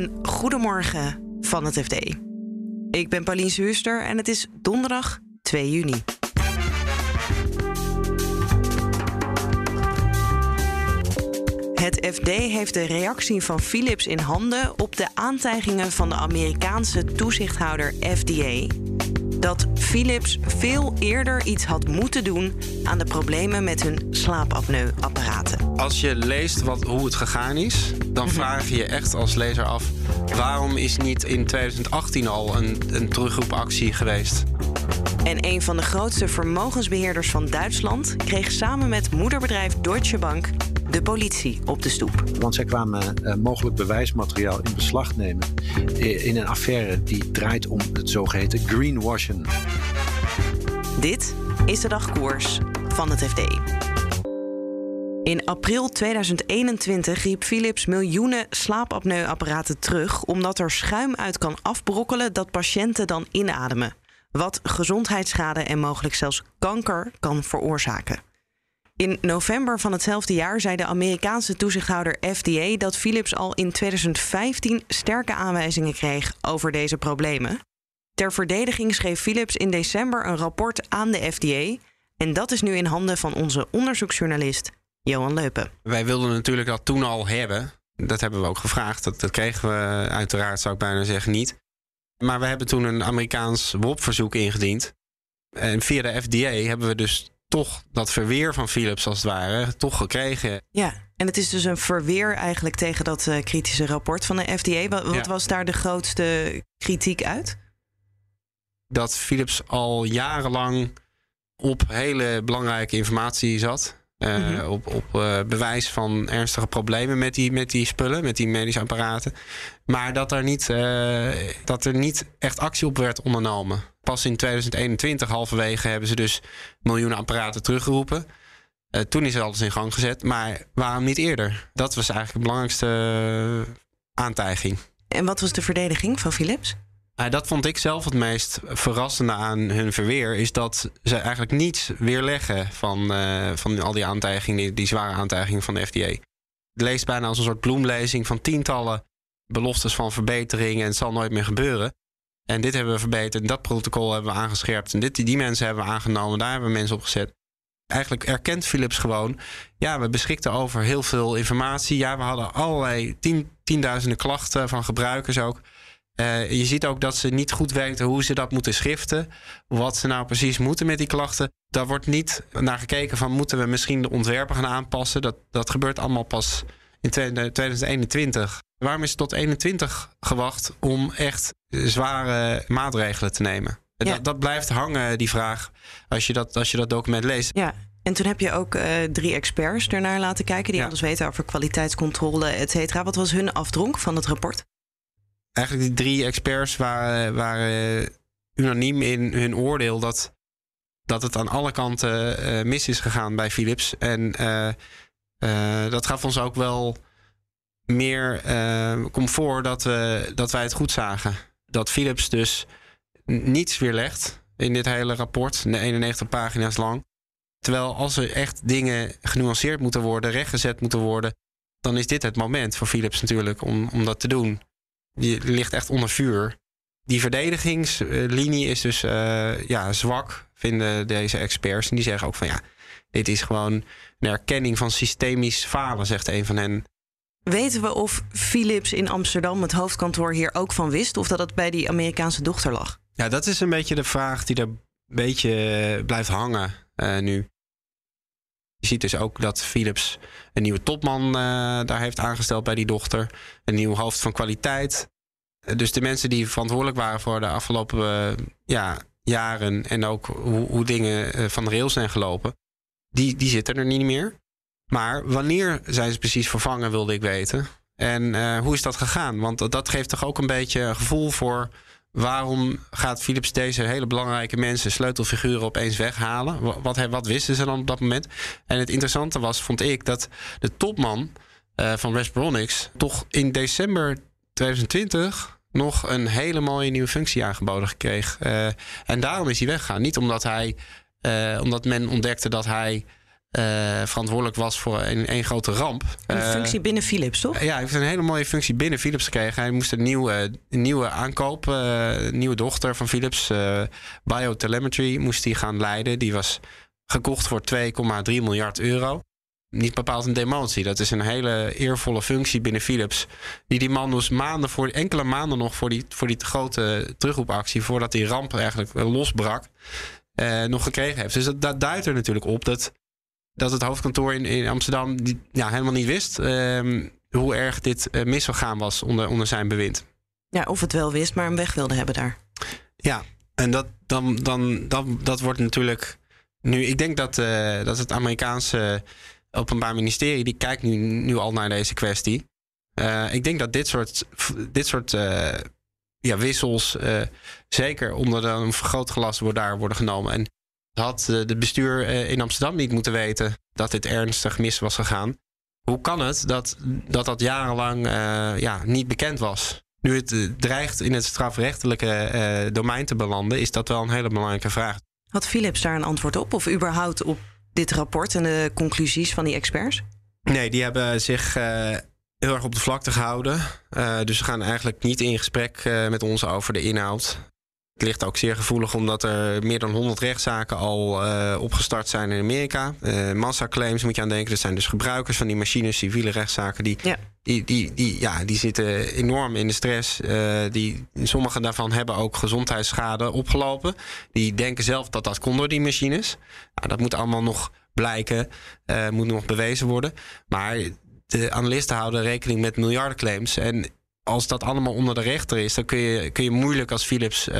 Een goedemorgen van het FD. Ik ben Pauline Zuurster en het is donderdag 2 juni. Het FD heeft de reactie van Philips in handen op de aantijgingen van de Amerikaanse toezichthouder FDA. Dat Philips veel eerder iets had moeten doen aan de problemen met hun slaapapneuapparaten. Als je leest wat, hoe het gegaan is, dan vraag je je echt als lezer af: waarom is niet in 2018 al een, een terugroepactie geweest? En een van de grootste vermogensbeheerders van Duitsland kreeg samen met moederbedrijf Deutsche Bank de politie op de stoep. Want zij kwamen uh, mogelijk bewijsmateriaal in beslag nemen in een affaire die draait om het zogeheten greenwashing. Dit is de dagkoers van het FD. In april 2021 riep Philips miljoenen slaapapneuapparaten terug omdat er schuim uit kan afbrokkelen dat patiënten dan inademen, wat gezondheidsschade en mogelijk zelfs kanker kan veroorzaken. In november van hetzelfde jaar zei de Amerikaanse toezichthouder FDA dat Philips al in 2015 sterke aanwijzingen kreeg over deze problemen. Ter verdediging schreef Philips in december een rapport aan de FDA. En dat is nu in handen van onze onderzoeksjournalist Johan Leupen. Wij wilden natuurlijk dat toen al hebben. Dat hebben we ook gevraagd. Dat, kregen we uiteraard, zou ik bijna zeggen, niet. Maar we hebben toen een Amerikaans WOP-verzoek ingediend. En via de FDA hebben we dus toch dat verweer van Philips als het ware toch gekregen. Ja, en het is dus een verweer eigenlijk tegen dat uh, kritische rapport van de FDA. Wat, wat was daar de grootste kritiek uit? Dat Philips al jarenlang op hele belangrijke informatie zat. Uh, mm -hmm. Op, op uh, bewijs van ernstige problemen met die, met die spullen, met die medische apparaten. Maar dat er, niet, dat er niet echt actie op werd ondernomen. Pas in 2021, halverwege, hebben ze dus miljoenen apparaten teruggeroepen. toen is alles in gang gezet. Maar waarom niet eerder? Dat was eigenlijk de belangrijkste aantijging. En wat was de verdediging van Philips? dat vond ik zelf het meest verrassende aan hun verweer. Is dat ze eigenlijk niets weerleggen van, uh, van al die aantijgingen, die, die, zware aantijgingen van de FDA. Het leest bijna als een soort bloemlezing van tientallen beloftes van verbetering en het zal nooit meer gebeuren. En dit hebben we verbeterd, dat protocol hebben we aangescherpt. En dit, die mensen hebben we aangenomen, daar hebben we mensen op gezet. Eigenlijk erkent Philips gewoon, ja, we beschikten over heel veel informatie. Ja, we hadden allerlei tien, tienduizenden klachten van gebruikers ook. Uh, je ziet ook dat ze niet goed weten hoe ze dat moeten schriften. Wat ze nou precies moeten met die klachten. Daar wordt niet naar gekeken van moeten we misschien de ontwerpen gaan aanpassen. Dat, dat gebeurt allemaal pas in 2021. Waarom is het tot 21 gewacht om echt zware maatregelen te nemen? Ja. Dat, dat, blijft hangen, die vraag, als je dat, als je dat document leest. Ja. En toen heb je ook uh, drie experts ernaar laten kijken... die ja. alles weten over kwaliteitscontrole, et cetera. Wat was hun afdronk van het rapport? eigenlijk die drie experts waren, waren unaniem in hun oordeel dat, dat het aan alle kanten uh, mis is gegaan bij Philips. En uh, uh, dat gaf ons ook wel meer comfort dat, we, dat wij het goed zagen. Dat Philips dus niets weerlegt in dit hele rapport, 91 pagina's lang. Terwijl als er echt dingen genuanceerd moeten worden, rechtgezet moeten worden, dan is dit het moment voor Philips natuurlijk om, om dat te doen. Die ligt echt onder vuur. Die verdedigingslinie is dus uh, ja, zwak, vinden deze experts. En die zeggen ook van ja, dit is gewoon een erkenning van systemisch falen, zegt een van hen. Weten we of Philips in Amsterdam, het hoofdkantoor, hier ook van wist? Of dat het bij die Amerikaanse dochter lag? Ja, dat is een beetje de vraag die er een beetje blijft hangen uh, nu. Je ziet dus ook dat Philips een nieuwe topman uh, daar heeft aangesteld bij die dochter. Een nieuw hoofd van kwaliteit. Dus de mensen die verantwoordelijk waren voor de afgelopen ja, jaren en ook hoe, hoe dingen van de rails zijn gelopen, die, die zitten er niet meer. Maar wanneer zijn ze precies vervangen, wilde ik weten. En hoe is dat gegaan? Want dat geeft toch ook een beetje gevoel voor Waarom gaat Philips deze hele belangrijke mensen, sleutelfiguren, opeens weghalen? Wat, wat wisten ze dan op dat moment? En het interessante was, vond ik, dat de topman uh, van Respironics toch in december 2020 nog een hele mooie nieuwe functie aangeboden kreeg. Uh, en daarom is hij weggegaan. Niet omdat hij, omdat men ontdekte dat hij verantwoordelijk was voor een, een grote ramp. Een functie binnen Philips, toch? ja, hij heeft een hele mooie functie binnen Philips gekregen. Hij moest een nieuwe, een nieuwe aankoop, een nieuwe dochter van Philips, Biotelemetry, moest hij gaan leiden. Die was gekocht voor 2,3 miljard euro niet bepaald een demotie. Dat is een hele eervolle functie binnen Philips. Die die man dus maanden voor, enkele maanden nog voor die, voor die grote terugroepactie, voordat die ramp eigenlijk losbrak, eh, nog gekregen heeft. Dus dat, dat duidt er natuurlijk op dat, dat het hoofdkantoor in, in Amsterdam die, ja, helemaal niet wist ehm, hoe erg dit uh, mis zou gaan was onder, onder zijn bewind. Ja, of het wel wist, maar hem weg wilde hebben daar. Ja, en dat, dan, dan, dan, dat wordt natuurlijk. Nu, ik denk dat, uh, dat het Amerikaanse Openbaar Ministerie die kijkt nu, nu al naar deze kwestie. Uh, ik denk dat dit soort, dit soort ja, wissels zeker onder een vergrootglas worden, daar worden genomen. En had de bestuur in Amsterdam niet moeten weten dat dit ernstig mis was gegaan. Hoe kan het dat dat, dat jarenlang ja, niet bekend was? Nu het dreigt in het strafrechtelijke domein te belanden, is dat wel een hele belangrijke vraag. Had Philips daar een antwoord op? Of überhaupt op dit rapport en de conclusies van die experts? Nee, die hebben zich heel erg op de vlakte gehouden. Dus ze gaan eigenlijk niet in gesprek met ons over de inhoud. Het ligt ook zeer gevoelig omdat er meer dan 100 rechtszaken al opgestart zijn in Amerika. massaclaims moet je aan denken. Dat zijn dus gebruikers van die machines, civiele rechtszaken. Die, ja. die, die, die, ja, die zitten enorm in de stress. die, sommige daarvan hebben ook gezondheidsschade opgelopen. Die denken zelf dat dat kon door die machines. Nou, dat moet allemaal nog blijken, uh, moet nog bewezen worden. Maar de analisten houden rekening met miljardenclaims. En als dat allemaal onder de rechter is, dan kun je, kun je moeilijk als Philips uh,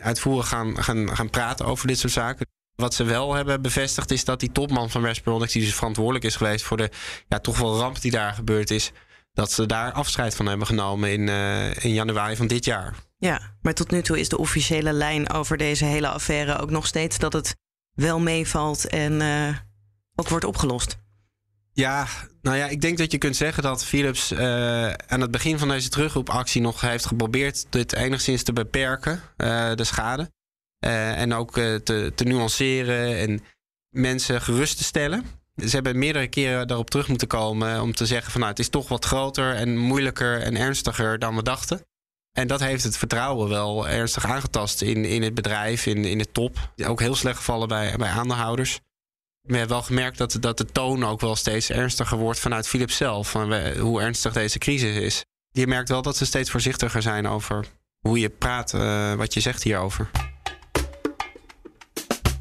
uitvoerig gaan, gaan, gaan praten over dit soort zaken. Wat ze wel hebben bevestigd is dat die topman van Respironics, die dus verantwoordelijk is geweest voor de ja, toch wel ramp die daar gebeurd is, dat ze daar afscheid van hebben genomen in, uh, in januari van dit jaar. Ja, maar tot nu toe is de officiële lijn over deze hele affaire ook nog steeds dat het wel meevalt en uh, ook wordt opgelost? Ja, nou ja, ik denk dat je kunt zeggen dat Philips uh, aan het begin van deze terugroepactie nog heeft geprobeerd dit enigszins te beperken, uh, de schade. en ook te, te nuanceren en mensen gerust te stellen. Ze hebben meerdere keren daarop terug moeten komen om te zeggen van nou, het is toch wat groter en moeilijker en ernstiger dan we dachten. En dat heeft het vertrouwen wel ernstig aangetast in, in het bedrijf, in, in de top. Ook heel slecht gevallen bij, bij aandeelhouders. We hebben wel gemerkt dat, dat de toon ook wel steeds ernstiger wordt vanuit Philips zelf. Van hoe ernstig deze crisis is. Je merkt wel dat ze steeds voorzichtiger zijn over hoe je praat, uh, wat je zegt hierover.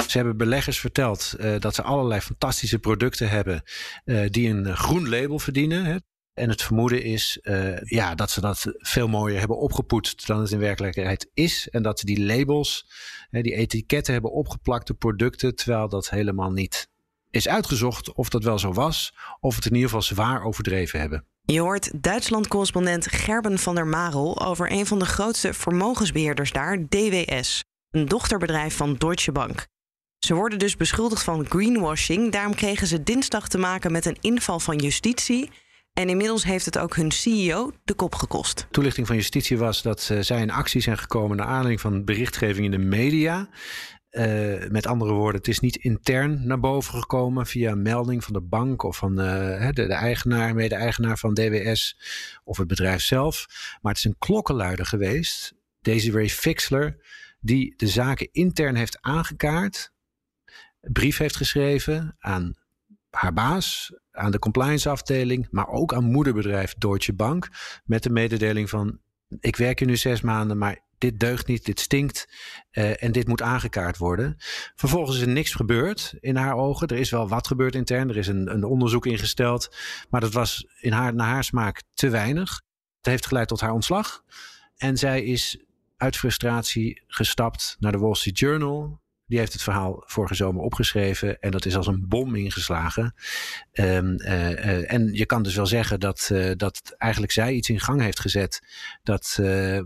Ze hebben beleggers verteld uh, dat ze allerlei fantastische producten hebben uh, die een groen label verdienen. Hè. En het vermoeden is ja, dat ze dat veel mooier hebben opgepoetst dan het in werkelijkheid is. En dat ze die labels, hè, die etiketten hebben opgeplakt op producten, terwijl dat helemaal niet is uitgezocht of dat wel zo was. Of het in ieder geval zwaar overdreven hebben. Je hoort Duitsland-correspondent Gerben van der Marel over een van de grootste vermogensbeheerders daar, DWS, een dochterbedrijf van Deutsche Bank. Ze worden dus beschuldigd van greenwashing. Daarom kregen ze dinsdag te maken met een inval van justitie. En inmiddels heeft het ook hun CEO de kop gekost. Toelichting van justitie was dat uh, zij in actie zijn gekomen naar aanleiding van berichtgeving in de media. Uh, met andere woorden, het is niet intern naar boven gekomen via een melding van de bank of van uh, de, de, eigenaar, mede-eigenaar van DWS of het bedrijf zelf. Maar het is een klokkenluider geweest, Desiree Fixler, die de zaken intern heeft aangekaart, brief heeft geschreven aan haar baas, aan de compliance afdeling, maar ook aan moederbedrijf Deutsche Bank. Met de mededeling van: Ik werk hier nu zes maanden, maar dit deugt niet, dit stinkt uh, en dit moet aangekaart worden. Vervolgens is er niks gebeurd in haar ogen. Er is wel wat gebeurd intern, er is een, een onderzoek ingesteld, maar dat was in haar, naar haar smaak te weinig. Het heeft geleid tot haar ontslag. En zij is uit frustratie gestapt naar de Wall Street Journal. Die heeft het verhaal vorige zomer opgeschreven en dat is als een bom ingeslagen. Um, uh, uh, en je kan dus wel zeggen dat, uh, dat eigenlijk zij iets in gang heeft gezet dat,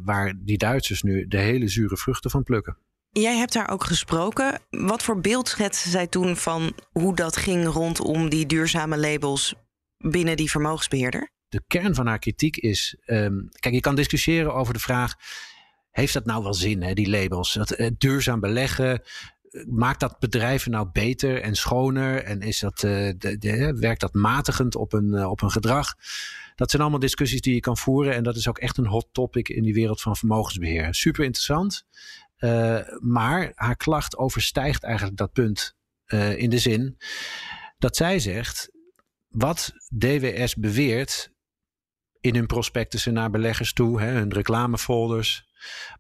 waar die Duitsers nu de hele zure vruchten van plukken. Jij hebt daar ook gesproken. Wat voor beeld schetste zij toen van hoe dat ging rondom die duurzame labels binnen die vermogensbeheerder? De kern van haar kritiek is: um, kijk, je kan discussiëren over de vraag heeft dat nou wel zin, hè, die labels? Dat, duurzaam beleggen, maakt dat bedrijven nou beter en schoner? En is dat, uh, de, werkt dat matigend op een, uh, op een gedrag? Dat zijn allemaal discussies die je kan voeren. En dat is ook echt een hot topic in die wereld van vermogensbeheer. Super interessant. Uh, maar haar klacht overstijgt eigenlijk dat punt in de zin dat zij zegt: wat DWS beweert in hun prospectussen naar beleggers toe, hè, hun reclamefolders,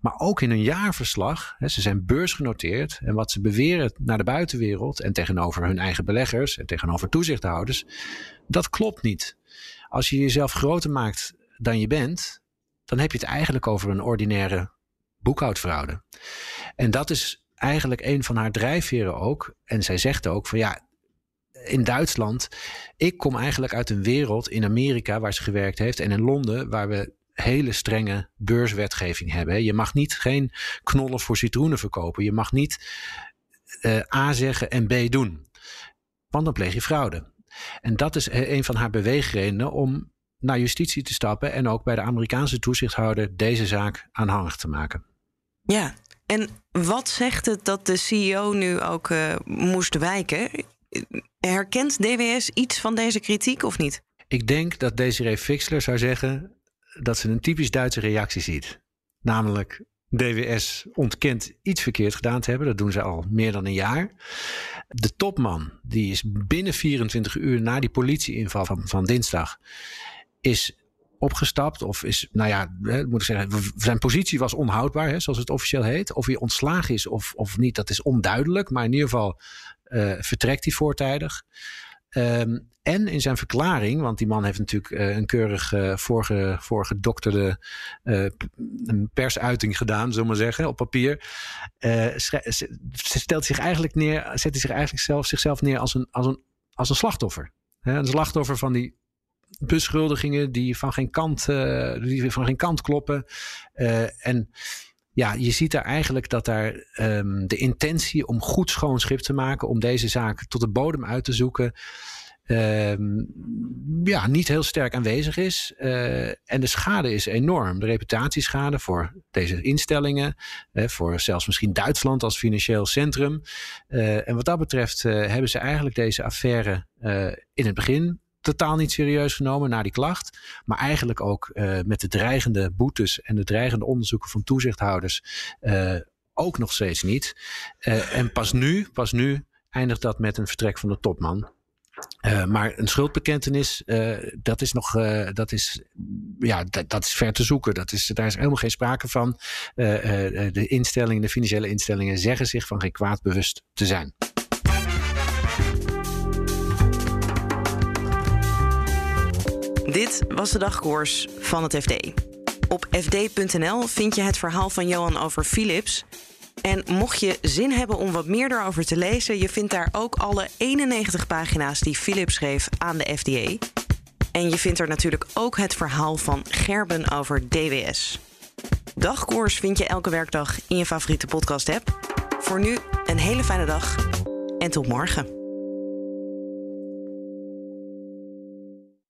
maar ook in hun jaarverslag. Hè, ze zijn beursgenoteerd en wat ze beweren naar de buitenwereld en tegenover hun eigen beleggers en tegenover toezichthouders, dat klopt niet. Als je jezelf groter maakt dan je bent, dan heb je het eigenlijk over een ordinaire boekhoudfraude. En dat is eigenlijk een van haar drijfveren ook. En zij zegt ook van ja, in Duitsland. Ik kom eigenlijk uit een wereld in Amerika waar ze gewerkt heeft en in Londen waar we hele strenge beurswetgeving hebben. Je mag niet geen knollen voor citroenen verkopen. Je mag niet uh, A zeggen en B doen. Want dan pleeg je fraude. En dat is een van haar beweegredenen om naar justitie te stappen en ook bij de Amerikaanse toezichthouder deze zaak aanhangig te maken. Ja, en wat zegt het dat de CEO nu ook uh, moest wijken? Herkent DWS iets van deze kritiek of niet? Ik denk dat Desiree Fixler zou zeggen dat ze een typisch Duitse reactie ziet. Namelijk, DWS ontkent iets verkeerd gedaan te hebben. Dat doen ze al meer dan een jaar. De topman, die is binnen 24 uur na die politieinval van, van dinsdag, is opgestapt. Of is, nou ja, moet ik zeggen, zijn positie was onhoudbaar, hè, zoals het officieel heet. Of hij ontslagen is of, of niet, dat is onduidelijk. Maar in ieder geval uh, vertrekt hij voortijdig. Um, en in zijn verklaring, want die man heeft natuurlijk uh, een keurig uh, voorge, voorgedokterde uh, persuiting gedaan, zullen we maar zeggen, op papier. stelt zich eigenlijk neer, zet hij zich eigenlijk zelf, zichzelf neer als een, als een, als een slachtoffer. een slachtoffer van die beschuldigingen die van geen kant, die van geen kant kloppen. en ja, je ziet daar eigenlijk dat daar um, de intentie om goed schoon schip te maken, om deze zaak tot de bodem uit te zoeken, um, ja, niet heel sterk aanwezig is. Uh, en de schade is enorm. De reputatieschade voor deze instellingen, voor zelfs misschien Duitsland als financieel centrum. Uh, en wat dat betreft hebben ze eigenlijk deze affaire in het begin totaal niet serieus genomen na die klacht. Maar eigenlijk ook uh, met de dreigende boetes en de dreigende onderzoeken van toezichthouders uh, ook nog steeds niet. Uh, en pas nu, pas nu eindigt dat met een vertrek van de topman. Maar een schuldbekentenis, dat is nog, dat is, ja, dat, is ver te zoeken. Dat is, daar is helemaal geen sprake van. de instellingen, de financiële instellingen zeggen zich van geen kwaad bewust te zijn. Dit was de dagkoers van het FD. Op fd.nl vind je het verhaal van Johan over Philips. En mocht je zin hebben om wat meer daarover te lezen, je vindt daar ook alle 91 pagina's die Philips schreef aan de FDA. En je vindt er natuurlijk ook het verhaal van Gerben over DWS. Dagkoers vind je elke werkdag in je favoriete podcast-app. Voor nu een hele fijne dag en tot morgen.